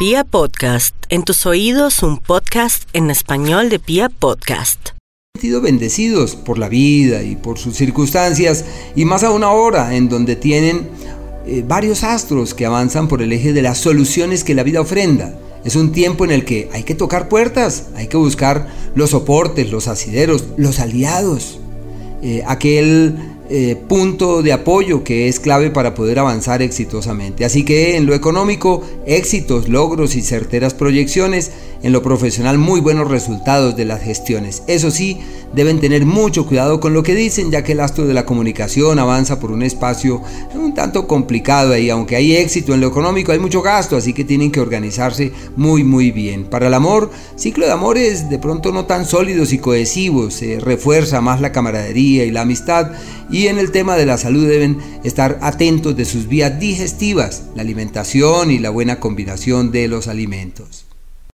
Pia Podcast, en tus oídos un podcast en español de Pia Podcast. sido bendecidos por la vida y por sus circunstancias y más aún ahora en donde tienen eh, varios astros que avanzan por el eje de las soluciones que la vida ofrenda. Es un tiempo en el que hay que tocar puertas, hay que buscar los soportes, los asideros, los aliados, eh, aquel eh, punto de apoyo que es clave para poder avanzar exitosamente. Así que en lo económico, éxitos, logros y certeras proyecciones, en lo profesional muy buenos resultados de las gestiones. Eso sí, deben tener mucho cuidado con lo que dicen, ya que el astro de la comunicación avanza por un espacio un tanto complicado y aunque hay éxito en lo económico, hay mucho gasto, así que tienen que organizarse muy muy bien. Para el amor, ciclo de amores de pronto no tan sólidos y cohesivos, se refuerza más la camaradería y la amistad y en el tema de la salud deben estar atentos de sus vías digestivas, la alimentación y la buena combinación de los alimentos.